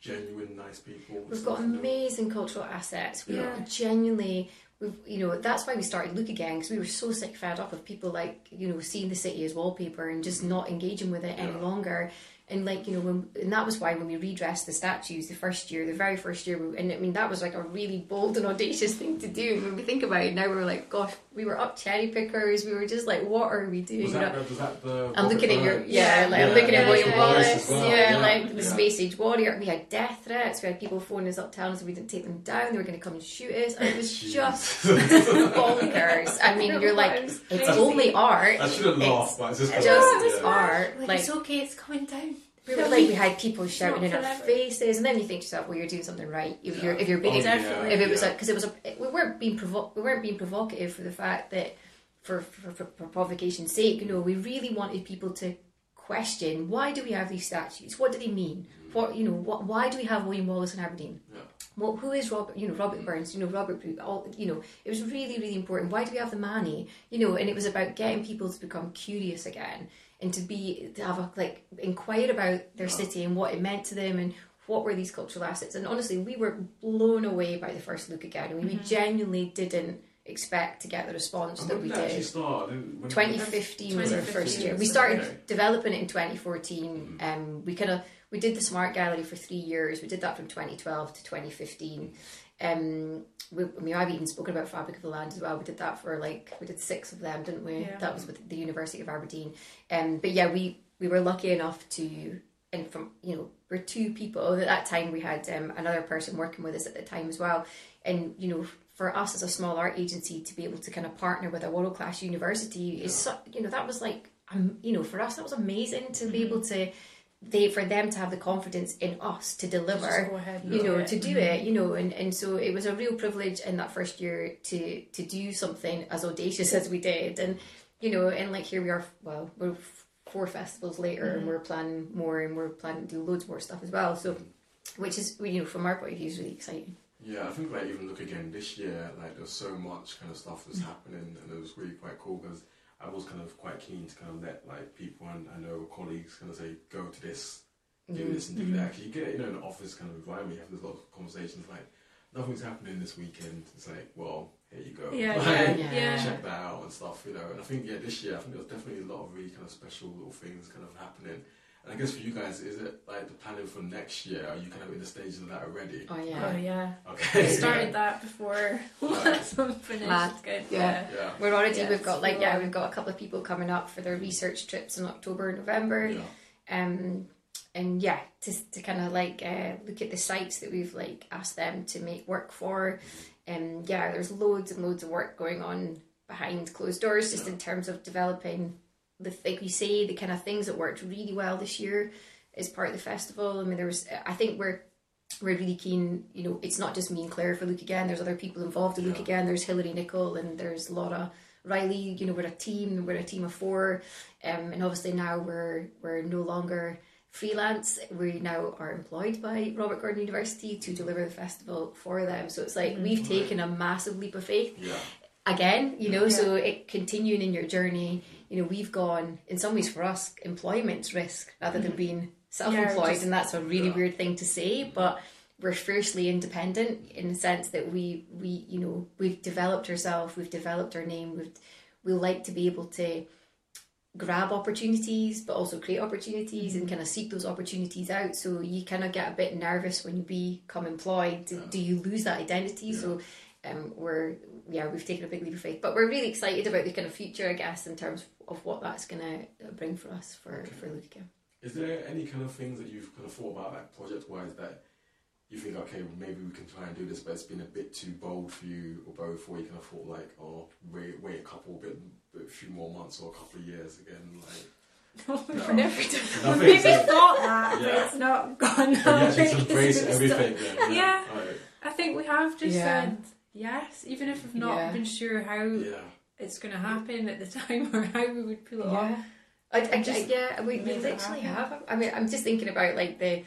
genuine, nice people. We've got amazing cultural assets. We Yeah. genuinely, we've, you know, that's why we started Look Again because we were so sick, fed up of people like, you know, seeing the city as wallpaper and just not engaging with it any longer. And like, you know, when, and that was why when we redressed the statues the first year, the very first year, we, and I mean, that was like a really bold and audacious thing to do. When we think about it now, we're like, gosh, we were up cherry pickers. We were just like, what are we doing? Was You know? was that the? I'm looking at your Robert yeah, Yeah. like I'm Yeah, looking at yeah, William yeah, Wallace, well, yeah, yeah, like the yeah. Space Age Warrior. We had death threats. We had people phoning us up telling us if we didn't take them down, they were going to come and shoot us. And it was Jeez. just <laughs> bonkers. I mean, you're like, it's only art. I should have It's laugh, but it's just just kind of, it's yeah. art. Like, Like it's okay, it's coming down. We were like we had people shouting not in our faces, and then you think to yourself, well, you're doing something right. If you're if you're being Oh, yeah, if it was yeah. because it was a we weren't being provo- we weren't being provocative for the fact that for, for, for, for provocation's sake you know we really wanted people to question why do we have these statues what do they mean what you know what why do we have William Wallace in Aberdeen Yeah. well, who is Robert? You know, Robert Burns. You know, Robert. All you know, it was really, really important. Why do we have the Mannie? You know, and it was about getting people to become curious again and to be to have a like inquire about their city and what it meant to them and what were these cultural assets. And honestly, we were blown away by the first look again. Mean, we genuinely didn't expect to get the response And that we did that actually did. start? I didn't- when- 2015 was our first year. We started Okay. developing it in 2014. Um, we kind of we did the smart gallery for three years. We did that from 2012 to 2015, Um, we, I mean, I've even spoken about Fabric of the Land as well. We did that for like we did six of them, didn't we? Yeah. That was with the University of Aberdeen. Um, but yeah, we we were lucky enough to, and from you know, we're two people. At that time, we had um, another person working with us at the time as well. And you know, for us as a small art agency to be able to kind of partner with a world class university is, so, you know, that was like, um, you know, for us that was amazing to be able to. They for them to have the confidence in us to deliver Just go ahead and you know it. to do it you know and, and so it was a real privilege in that first year to to do something as audacious as we did and you know and like here we are well we're four festivals later Mm-hmm. and we're planning more and we're planning to do loads more stuff as well so which is you know from our point of view is really exciting Yeah, I think like even look again this year, like there's so much kind of stuff that's happening, and it was really quite cool because I was kind of quite keen to kind of let like people and I know colleagues kind of say go to this, do mm-hmm. this and do that. Mm-hmm. 'Cause you get you know in an office kind of environment, you have this lot of conversations like nothing's happening this weekend. It's like well here you go, Yeah, <laughs> Like, yeah, Yeah. yeah. check that out and stuff, you know. And I think yeah, this year I think there was definitely a lot of really kind of special little things kind of happening. And I guess for you guys, is it like the planning for next year? Are you kind of in the stages of that already? oh yeah Oh yeah yeah. Okay. We <laughs> started that before <laughs> last one finished. Mad. Good. Yeah. Yeah. we're already Yeah, we've got like yeah we've got a couple of people coming up for their research trips in October and November Yeah. um, and yeah, to, to kind of like uh, look at the sites that we've like asked them to make work for, and yeah, there's loads and loads of work going on behind closed doors, just in terms of developing the like we say the kind of things that worked really well this year as part of the festival. I mean, there was I think we're we're really keen. You know, it's not just me and Claire for Look Again. There's other people involved in Yeah. Again. There's Hilary Nicol and there's Laura Riley. You know, we're a team. We're a team of four, um, and obviously now we're we're no longer freelance. We now are employed by Robert Gordon University to deliver the festival for them. So it's like we've taken a massive leap of faith Yeah. again, you know, so it continuing in your journey, you know, we've gone in some ways for us, employment's risk rather than mm-hmm. being self employed just- and that's a really Yeah. weird thing to say, but we're fiercely independent in the sense that we we, you know, we've developed ourselves, we've developed our name, we've we like to be able to grab opportunities but also create opportunities and mm-hmm. kind of seek those opportunities out. So you kind of get a bit nervous when you become employed. Do, do you lose that identity? So um, we're yeah we've taken a big leap of faith but we're really excited about the kind of future i guess in terms of what that's going to bring for us for for Luca. Is there any kind of things that you've kind of thought about, like project wise, that you think, okay, well, maybe we can try and do this, but it's been a bit too bold for you or both, or you kind of thought like, oh, wait, wait a couple, bit, a few more months or a couple of years again, like. <laughs> We've No. never done. Nothing, Maybe so- thought that, Yeah. but it's not gone. Have you actually Like, <laughs> everything then? Yeah. Alright. I think we have just Yeah. said yes, even if we've not Yeah. been sure how Yeah. it's going to happen at the <laughs> time or how we would pull it off. yeah I, I, Just I- yeah we, we make it literally happen. have i mean i'm just thinking about like the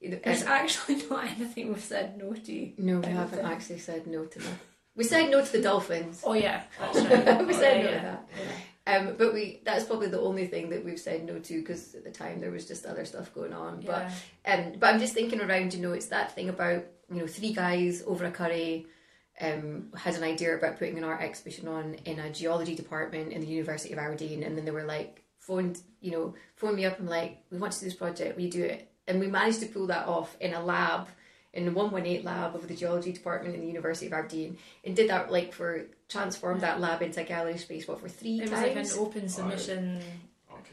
There's actually <laughs> not anything we've said no to. no we I don't haven't think. actually said no to that we said no to the dolphins Oh yeah, <laughs> that's right. we Oh, said yeah, no to that Yeah. Um, but we that's probably the only thing that we've said no to because at the time there was just other stuff going on. Yeah. But um, but I'm just thinking around, you know, it's that thing about you know three guys over a curry. Um, had an idea about putting an art exhibition on in a geology department in the University of Aberdeen, and then they were like phoned, you know, phoned me up and like, we want to do this project, will you do it? And we managed to pull that off in a lab, in the one one eight lab of the geology department in the University of Aberdeen, and did that like for transformed that lab into a gallery space. What for three It was times? like an open submission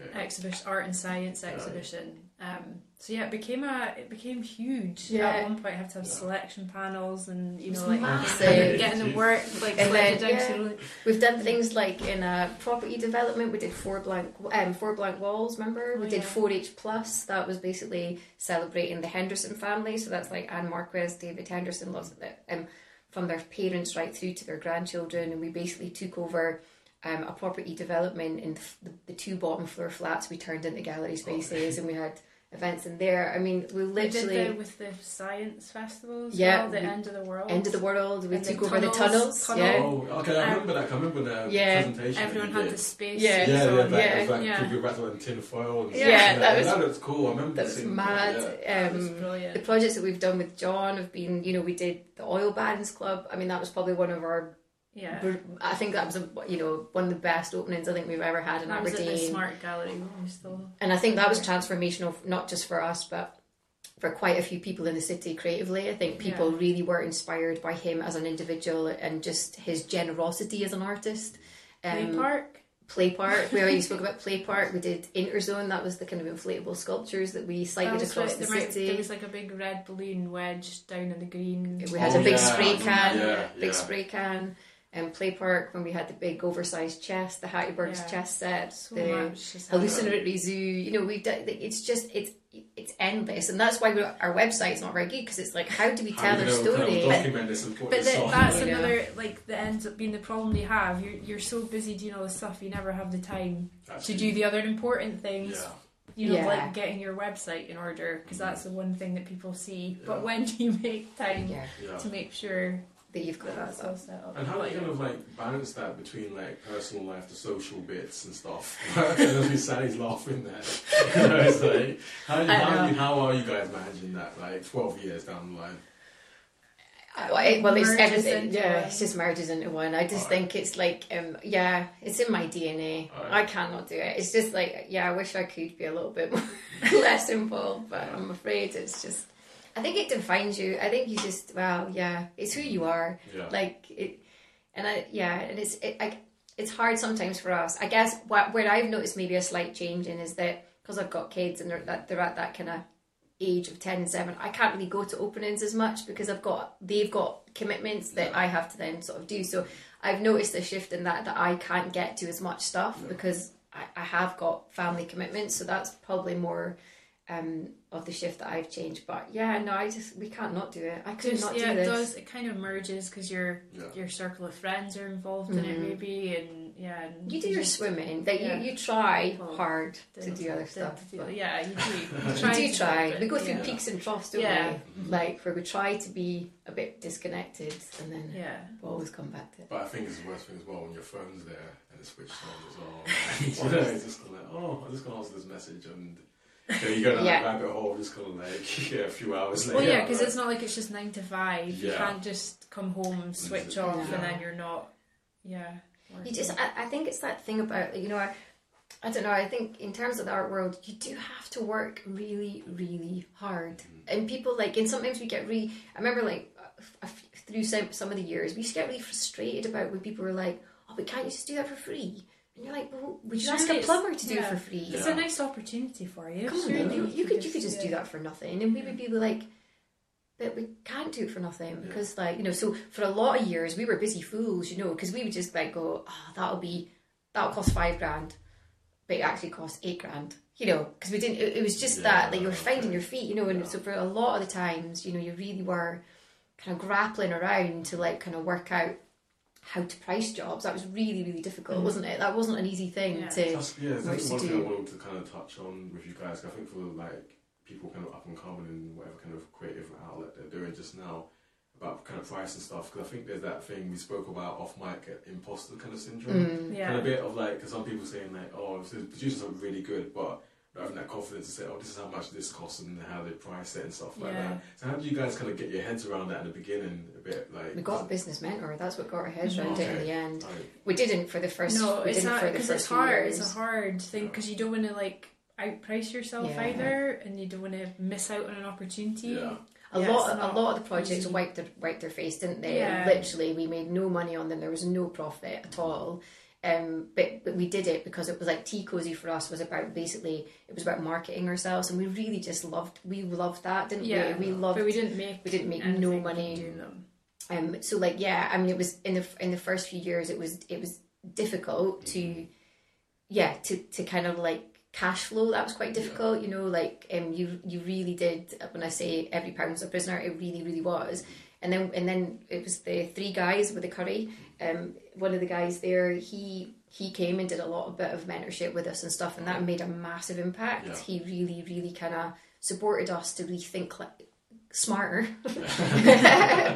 Okay. exhibition, art and science exhibition. Um, so yeah, it became a it became huge. Yeah. At one point, I had to have Yeah. selection panels and you know was like massive. <laughs> getting the work like And then, down yeah. to really- We've done things like in a property development. We did four blank, um, four blank walls. Remember, Oh, we did yeah. four H plus. That was basically celebrating the Henderson family. So that's like Anne Marquez, David Henderson, lots of it, um, from their parents right through to their grandchildren. And we basically took over um, a property development in the, the two bottom floor flats. We turned into gallery spaces, and we had <laughs> events in there. I mean, we We did literally the, with the science festival as Yeah, well, the we- end of the world. end of the world. We And took the over the tunnels, tunnels. tunnel. Yeah. Oh, okay. I remember that. I remember the Yeah. presentation. Everyone had the space. Yeah. Yeah, suits yeah, that, Yeah. was like Yeah. people wrapped around tin foil. And Yeah, stuff. that was- that was cool. I remember That was seeing mad. That, yeah. That was Um, brilliant. the projects that we've done with John have been, you know, we did the Oil Barons Club. I mean, that was probably one of our, yeah. I think that was, a, you know, one of the best openings I think we've ever had in That was at the Aberdeen. Smart Gallery when we still. And I think that was transformational, not just for us, but for quite a few people in the city creatively. I think people Yeah. really were inspired by him as an individual and just his generosity as an artist. Play Um, park. Play Park, where you <laughs> spoke about Play Park, we did Interzone. That was the kind of inflatable sculptures that we That sighted was across right- the there, might- city. there was like a big red balloon wedged down in the green. We had Oh, a big yeah. spray can, Yeah, big yeah. spray can. And Play Park when we had the big oversized chest, the Hattieburg's Yeah. chest set, so the much. just happened. hallucinatory zoo. You know, we've done. It's just it's it's endless, and that's why we our website's not very good because it's like, how do we tell you our gonna kind of story? But document this But the, that's you know. another like that ends up being the problem they have. You're you're so busy doing all this stuff, you never have the time to Actually, do the other important things. Yeah. You know, Yeah. like getting your website in order because that's the one thing that people see. Yeah. But when do <laughs> you make time yeah, Yeah. to make sure that you've got that's that. all set? And how do you kind of like balance that between like personal life, the social bits and stuff? <laughs> Because Sally's laughing there. <laughs> You know, it's like, how, I how, you, how are you guys managing that? Like twelve years down the line. Uh, Well, it- well, it's Merges everything. into Yeah, one. it just merges into one. I just Alright. think it's like, um, yeah, it's in my DNA. Alright. I cannot do it. It's just like, yeah, I wish I could be a little bit <laughs> more less involved, but I'm afraid it's just. I think it defines you. I think you just, well, yeah, it's who you are. Yeah. Like it, and I, yeah, and it's it, I, it's hard sometimes for us. I guess what where I've noticed maybe a slight change in is that because I've got kids and they're that they're at that kind of age of 10 and 7 i can't really go to openings as much because i've got they've got commitments that Yeah. i have to then sort of do so i've noticed a shift in that that i can't get to as much stuff Yeah. because I, I have got family commitments so that's probably more um of the shift that i've changed but yeah no i just we can't not do it i could Just, not yeah, do it this does. It kind of merges because your Yeah. your circle of friends are involved in it, Mhm. maybe, and yeah. And you do your swimming that Yeah. <laughs> you, you try Well, hard to do other stuff the- but- yeah, you do. You, We try do try. but- We go through yeah. peaks and troughs, don't Yeah. we? Like where we try to be a bit disconnected, and then Yeah. we always come back to it. But I think it's the worst thing as well when your phone's there and it's switched on as well. And, you know, it's just kind of like, oh, I'm just gonna answer this message and then you go down Yeah. a rabbit hole, just kind of like <laughs> yeah, a few hours later. Well, yeah, because like, it's not like it's just nine to five. You Yeah. can't just come home, and switch Yeah. off, and then you're not. Yeah. You just, I, I think it's that thing about you know, I, I don't know. I think in terms of the art world, you do have to work really, really hard, mm-hmm. and people like, and sometimes we get really. I remember like a f- through some some of the years, we used to get really frustrated about when people were like, "Oh, but can't you just do that for free?" And you're like, "Well, would you ask a plumber to do it yeah. for free?" It's Yeah. a nice opportunity for you. Come on, Surely then, you, you could you could just do that for nothing, and we would be like, but we can't do it for nothing Yeah. because, like, you know, so for a lot of years we were busy fools, you know, because we would just like go, ah, oh, that'll be that'll cost five grand, but it actually cost eight grand, you know, because we didn't. It, it was just Yeah, that like you were finding your feet, you know, and Yeah. so for a lot of the times, you know, you really were kind of grappling around to like kind of work out how to price jobs. That was really really difficult, Mhm. wasn't it? That wasn't an easy thing Yeah. to. That's, yeah, Much that's to one thing. I wanted to kind of touch on with you guys. I think for like people kind of up and coming in whatever kind of creative outlet they're doing just now about kind of price and stuff. Because I think there's that thing we spoke about off mic, uh, imposter kind of syndrome. Mm. Yeah. And a bit of like, because some people saying like, oh, the producers are really good, but not having that confidence to say, oh, this is how much this costs and how they price it and stuff like Yeah. that. So how do you guys kind of get your heads around that in the beginning? A bit like We got a business mentor. That's what got our heads around it in the end. like, We didn't for the first. no, we it's didn't for the because first it's hard. years. It's a hard thing because you don't want to like outprice yourself Yeah. either, and you don't want to miss out on an opportunity. yeah, A Yeah, lot, it's a lot of the projects easy. wiped their wiped their face, didn't they? Yeah. Literally, we made no money on them. There was no profit at all. Um, but but we did it because it was like tea cozy for us was about basically it was about marketing ourselves, and we really just loved we loved that, didn't Yeah, we? We loved. but we didn't make we didn't make no money. doing them. Um, so like yeah, I mean it was in the in the first few years it was it was difficult to yeah to to kind of like cash flow that was quite difficult you know like um you you really did when I say every pound was a prisoner it really really was and then and then it was the three guys with the curry um one of the guys there he he came and did a lot of bit of mentorship with us and stuff and that made a massive impact Yeah. he really really kind of supported us to rethink like smarter <laughs> <laughs>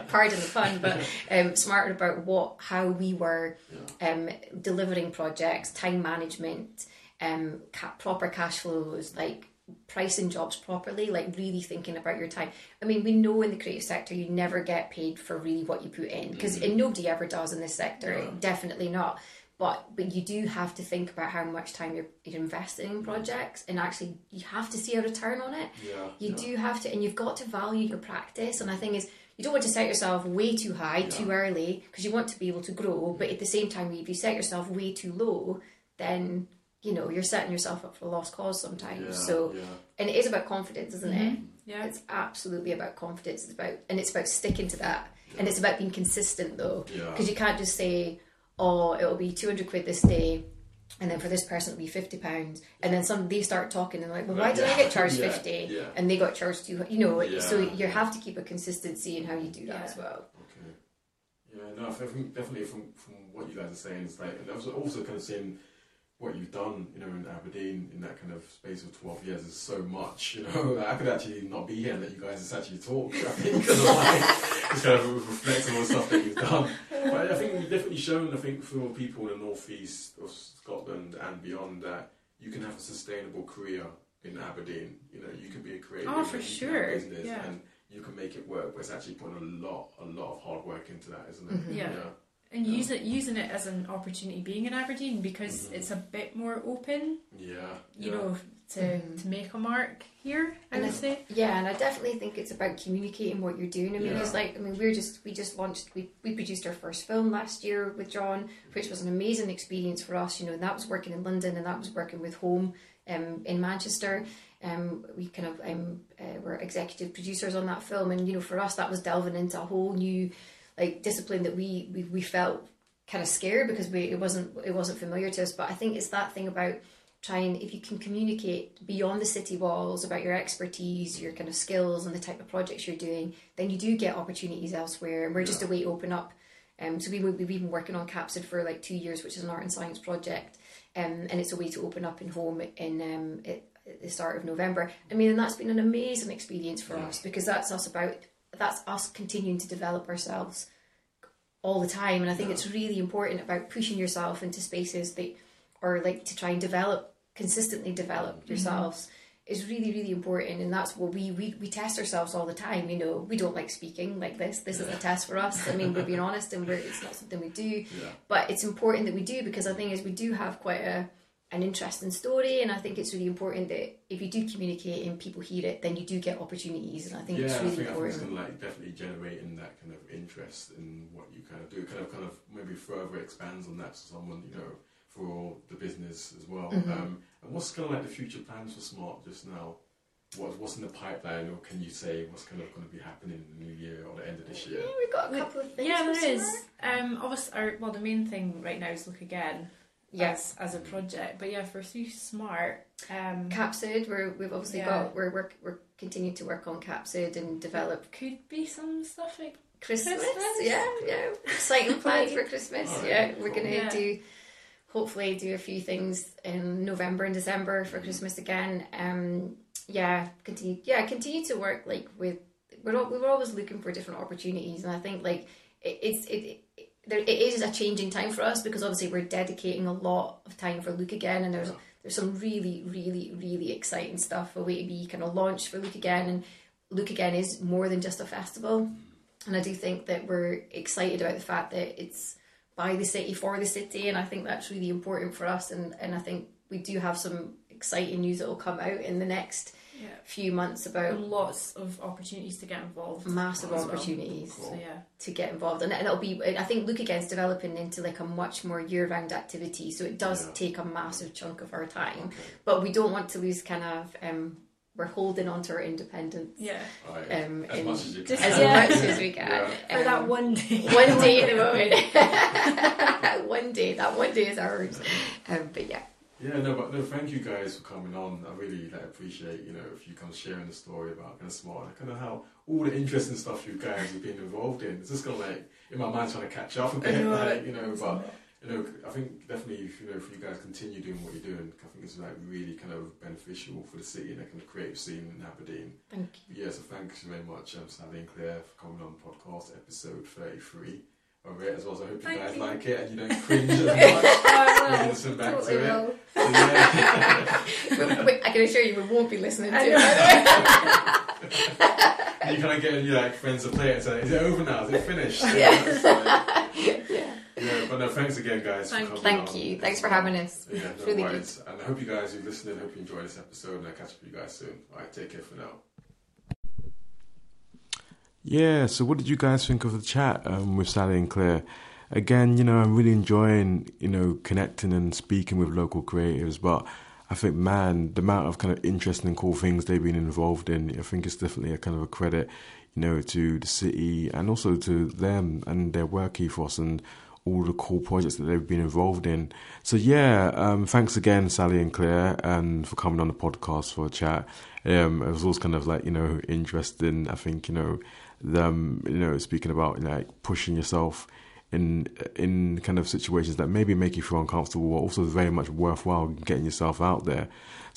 pardon the pun but um, smarter about what how we were yeah. um, delivering projects time management um, ca- proper cash flows like pricing jobs properly like really thinking about your time i mean we know in the creative sector you never get paid for really what you put in because Mhm. nobody ever does in this sector Yeah. definitely not but but you do have to think about how much time you're, you're investing in projects, and actually you have to see a return on it. Yeah. You yeah. do have to, and you've got to value your practice. And I think is you don't want to set yourself way too high too early because you want to be able to grow. But at the same time, if you set yourself way too low, then you know you're setting yourself up for a lost cause sometimes. Yeah, so, yeah. and it is about confidence, isn't it? Mm-hmm. Yeah. It's absolutely about confidence. It's about and it's about sticking to that, and it's about being consistent though, Yeah. because you can't just say, "Oh, it'll be two hundred quid this day." And then for this person it'll be fifty pounds, and then some they start talking and they're like, well, why did I get charged Yeah, fifty? yeah. And they got charged two, you know. Yeah, so you have to keep a consistency in how you do that Yeah. as well. Okay. Yeah, no, definitely from from what you guys are saying, it's like, and I was also kind of seeing what you've done, you know, in Aberdeen in that kind of space of twelve years is so much. You know, like, I could actually not be here and let you guys just actually talk. <laughs> I think because like, just kind of reflect on all the stuff that you've done. But I think you've definitely shown, I think, for people in the northeast of Scotland and beyond that you can have a sustainable career in Aberdeen. You know, you can be a creative. Oh, for you can have sure, Business yeah. and you can make it work. But it's actually putting a lot, a lot of hard work into that, isn't it? Mhm. Yeah. And use it using it as an opportunity being in Aberdeen because Mhm. it's a bit more open, Yeah. you yeah. know, to Mhm. to make a mark here. I And would I- say. Yeah, and I definitely think it's about communicating what you're doing. I mean, Yeah. it's like I mean, we're just we just launched we we produced our first film last year with John, which was an amazing experience for us. You know, and that was working in London, and that was working with Home um, in Manchester. Um, we kind of um, uh, were executive producers on that film, and you know, for us, that was delving into a whole new like discipline that we we, we felt kind of scared because we it wasn't it wasn't familiar to us. But I think it's that thing about trying if you can communicate beyond the city walls about your expertise, your kind of skills, and the type of projects you're doing, then you do get opportunities elsewhere. And we're just a way to open up. Um, so we we've been working on Capsid for like two years, which is an art and science project, um, and it's a way to open up in home in um, at the start of November. I mean, and that's been an amazing experience for Yeah. us because that's us about that's us continuing to develop ourselves all the time, and I think Yeah. it's really important about pushing yourself into spaces that or like to try and develop consistently develop mm-hmm. yourselves is really really important. And that's what we, we we test ourselves all the time. You know we don't like speaking like this. This is a test for us. I mean we're being <laughs> honest and we're it's not something we do. Yeah. but it's important that we do because i think is we do have quite a an interesting story and i think it's really important that if you do communicate and people hear it then you do get opportunities and i think yeah, it's I really think, I think it's important going to like definitely generating that kind of interest in what you kind of do. Kind of, kind of maybe further expands on that to someone, you know, for the business as well. Mhm. Um, and what's kind of like the future plans for Smart just now? What, what's in the pipeline, or can you say what's kind of going to be happening in the new year or the end of this year? yeah, we've got a couple of things Yeah, there is. Um, obviously, our, well, the main thing right now is look again. Yes as, as a project, but yeah, for Through Smart, um, capsid we're, we've obviously Yeah. got we're, we're we're continuing to work on capsid and develop could be some stuff like Christmas. Christmas? Yeah, yeah. Exciting <laughs> plans for Christmas. Alright, yeah, we're gonna Yeah. do hopefully do a few things in November and December for Christmas again. Um, yeah, continue. Yeah, continue to work like with. We're all, we were always looking for different opportunities, and I think like it, it's it. It there, it is a changing time for us because obviously we're dedicating a lot of time for Look Again, and there's there's some really, really, really exciting stuff a way to be kind of launched for Look Again, and Look Again is more than just a festival. And I do think that we're excited about the fact that it's by the city for the city, and I think that's really important for us. And, and I think we do have some exciting news that will come out in the next yeah, few months about lots of opportunities to get involved. massive as well. opportunities So yeah, to get involved, and, and it'll be. I think Look Again's developing into like a much more year-round activity, so it does Yeah. take a massive chunk of our time. Okay. But we don't want to lose kind of. Um, we're holding on to our independence yeah, Um, as and much as you can. just- as Yeah. much as we can. Yeah. for that Um, one day. one day at the <laughs> moment. <laughs> one day. That one day is ours. Um, but yeah. Yeah, no, but no, thank you guys for coming on. I really like, appreciate, you know, if you come sharing the story about kind of smart and kind of how all the interesting stuff you guys have been involved in. It's just kind of like in my mind trying to catch up a bit, like you know. But you know, I think definitely, if, you know, if you guys continue doing what you're doing, I think it's like really kind of beneficial for the city and the kind of creative scene in Aberdeen. Thank you. Yeah, so thanks very much, um, Sally and Claire, for coming on podcast episode 33 of it as well. So I hope you guys like it and you don't <laughs> cringe as much. when you listen back Totally to it. <laughs> So, yeah. We- I can assure you we won't be listening to it. by the way. And you kind of get your like friends to play it and say, "Is it over now? Is it finished?" <laughs> Yeah. You know, it's like- yeah. Yeah, but no, thanks again, guys. Thank you. Thank on. you. Thanks for uh, having us. Yeah, no really good. worries. And I hope you guys who listening, hope you enjoy this episode, and I'll catch up with you guys soon. All right, take care for now. Yeah, so what did you guys think of the chat um, with Sally and Claire? Again, you know, I'm really enjoying, you know, connecting and speaking with local creatives, but I think, man, the amount of kind of interesting and cool things they've been involved in, I think it's definitely a kind of a credit, you know, to the city and also to them and their work ethos and all the cool projects that they've been involved in. So yeah, um, thanks again, Sally and Claire, and for coming on the podcast for a chat. Um, it was always kind of like you know interesting. I think you know them, you know, speaking about like pushing yourself in in kind of situations that maybe make you feel uncomfortable, but also very much worthwhile getting yourself out there.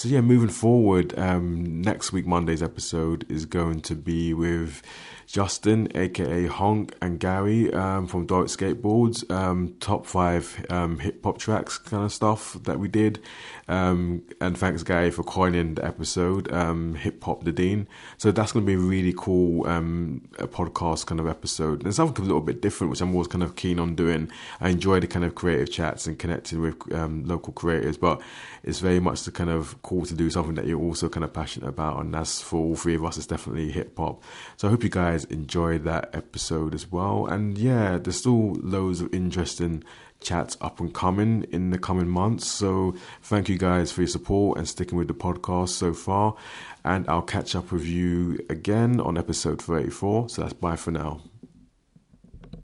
So yeah, moving forward, um, next week Monday's episode is going to be with Justin, aka Honk, and Gary um, from Dorrit Skateboards. Um, top five um, hip hop tracks kind of stuff that we did. Um, and thanks Gary for coining the episode, um, Hip Hop the Dean. So that's going to be a really cool um, a podcast kind of episode. And something a little bit different, which I'm always kind of keen on doing. I enjoy the kind of creative chats and connecting with local creators, but it's very much the kind of call to do something that you're also kind of passionate about. And that's for all three of us, it's definitely hip hop. So I hope you guys enjoyed that episode as well. And yeah, there's still loads of interesting chats up and coming in the coming months. So thank you guys for your support and sticking with the podcast so far. And I'll catch up with you again on episode 34. So that's bye for now.